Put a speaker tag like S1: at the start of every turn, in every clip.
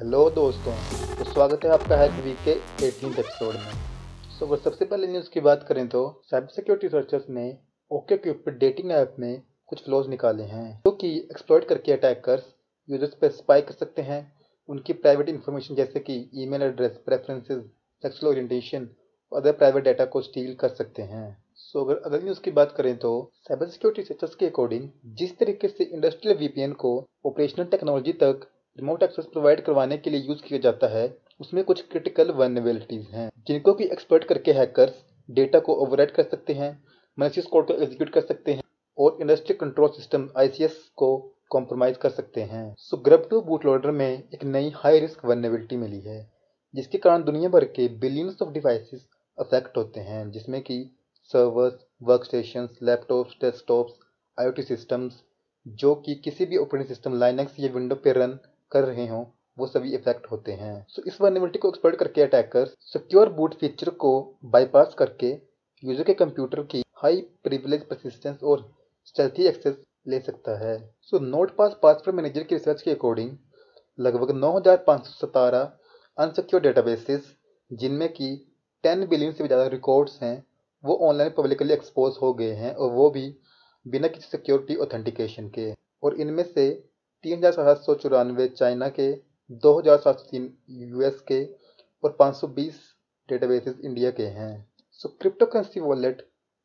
S1: Hello दोस्तों तो स्वागत है आपका हैक वीक के एटीन एपिसोड में। सो अगर सबसे पहले न्यूज़ की बात करें तो साइबर सिक्योरिटी रिसर्चर्स ने ओके क्यूपिड डेटिंग ऐप में कुछ फ्लॉज निकाले हैं, जो कि एक्सप्लॉइट करके अटैकर्स यूज़र्स पर स्पाई कर सकते हैं। उनकी प्राइवेट इन्फॉर्मेशन जैसे कि email address preferences sexual orientation और अदर प्राइवेट डाटा को स्टील कर सकते हैं। सो अगर अगली न्यूज़ की बात करें तो साइबर सिक्योरिटी रिसर्चर्स के अकॉर्डिंग जिस तरीके से इंडस्ट्रियल वीपीएन को ऑपरेशनल टेक्नोलॉजी तक रिमोट एक्सेस प्रोवाइड करवाने के लिए यूज़ किया जाता है। उसमें कुछ क्रिटिकल वर्नेबिलिटीज हैं, जिनको कि एक्सपर्ट करके हैकर्स डेटा को ओवरराइट कर सकते हैं मैलिशियस कोड को एग्जीक्यूट कर सकते हैं और इंडस्ट्री कंट्रोल सिस्टम आईसीएस को कॉम्प्रोमाइज कर सकते हैं। So GRUB to boot loader में एक नई हाई रिस्क वर्नेबिलिटी मिली है, जिसके कारण दुनिया भर के बिलियंस ऑफ़ डिवाइसेस अफेक्ट होते हैं, जिसमें कि servers work station laptops desktops IoT systems जो कि किसी भी ऑपरेटिंग सिस्टम लाइनक्स या विंडो पे रन कर रहे हों वो सभी इफ़ेक्ट होते हैं। सो so, इस वर्नेबिलिटी को एक्सप्लोर करके अटैकर सिक्योर बूट फीचर को बाईपास करके यूज़र के कंप्यूटर की हाई प्रिविलेज परसिस्टेंस और स्टेल्थी एक्सेस ले सकता है। So NordPass password manager की रिसर्च के अकॉर्डिंग लगभग नौ अनसिक्योर डेटाबेसेस जिनमें कि टेन बिलियन से भी ज़्यादा रिकॉर्ड्स हैं वो ऑनलाइन पब्लिकली एक्सपोज हो गए हैं और वो भी बिना किसी सिक्योरिटी ऑथेंटिकेशन के। और इनमें से तीन हज़ार सात सौ चौरानवे चाइना के, दो हज़ार सात सौ तीन यूएस के और पाँच सौ बीस डेटाबेसेस इंडिया के हैं। So cryptocurrency wallet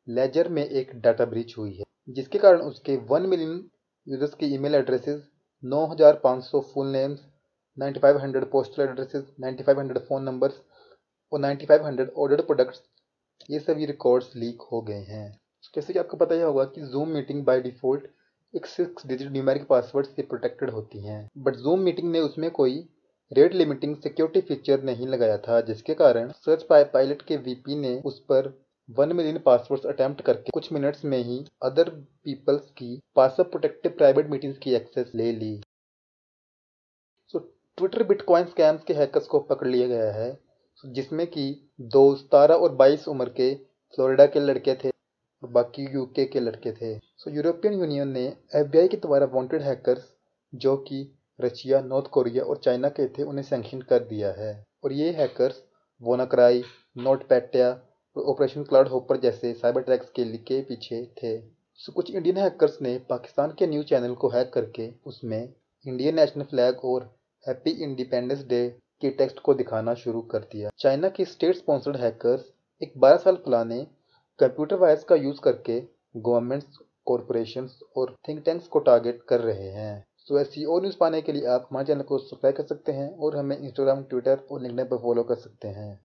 S1: Ledger में एक डाटा ब्रीच हुई है, जिसके कारण उसके वन मिलियन यूज़र्स के ईमेल एड्रेसेस नौ हज़ार पाँच सौ full names ninety five hundred postal addresses ninety five hundred phone numbers और ninety five hundred order products ये सभी रिकॉर्ड्स लीक हो गए हैं। जैसे कि आपको पता ही होगा कि जूम मीटिंग बाय डिफ़ॉल्ट एक सिक्स डिजिट न्यूमेरिक पासवर्ड से प्रोटेक्टेड होती हैं। बट जूम मीटिंग ने उसमें कोई रेट लिमिटिंग सिक्योरिटी फीचर नहीं लगाया था, जिसके कारण सर्च पायलट के वीपी ने उस पर वन मिलियन पासवर्ड्स अटेम्प्ट करके कुछ मिनट्स में ही अदर पीपल्स की पासवर्ड प्रोटेक्टिव प्राइवेट मीटिंग्स की एक्सेस ले ली। सो ट्विटर बिटकॉइन स्कैम्स के हैकर्स को पकड़ लिया गया है, जिसमें कि दो, सतारह और बाईस उम्र के फ्लोरिडा के लड़के थे। और बाकी यूके के लड़के थे। सो यूरोपियन यूनियन ने एफबीआई के द्वारा वांटेड हैकर्स जो कि रशिया नॉर्थ कोरिया और चाइना के थे, उन्हें सेंक्शन कर दिया है। और ये हैकर्स वोनाक्राई नोट पैटिया और ऑपरेशन क्लाउड होपर जैसे साइबर ट्रैक्स के के पीछे थे। सो कुछ इंडियन हैकर्स ने पाकिस्तान के न्यूज़ चैनल को हैक करके उसमें इंडियन नेशनल फ्लैग और हैप्पी इंडिपेंडेंस डे के टेक्स्ट को दिखाना शुरू कर दिया। चाइना के स्टेट स्पॉन्सर्ड हैकर्स एक 12 साल पुराने कंप्यूटर वायरस का यूज़ करके गवर्नमेंट्स कॉरपोरेशन और थिंक टैंक्स को टारगेट कर रहे हैं। सो ऐसी और न्यूज़ पाने के लिए आप हमारे चैनल को सब्सक्राइब कर सकते हैं और हमें इंस्टाग्राम ट्विटर और लिंकडिन पर फॉलो कर सकते हैं।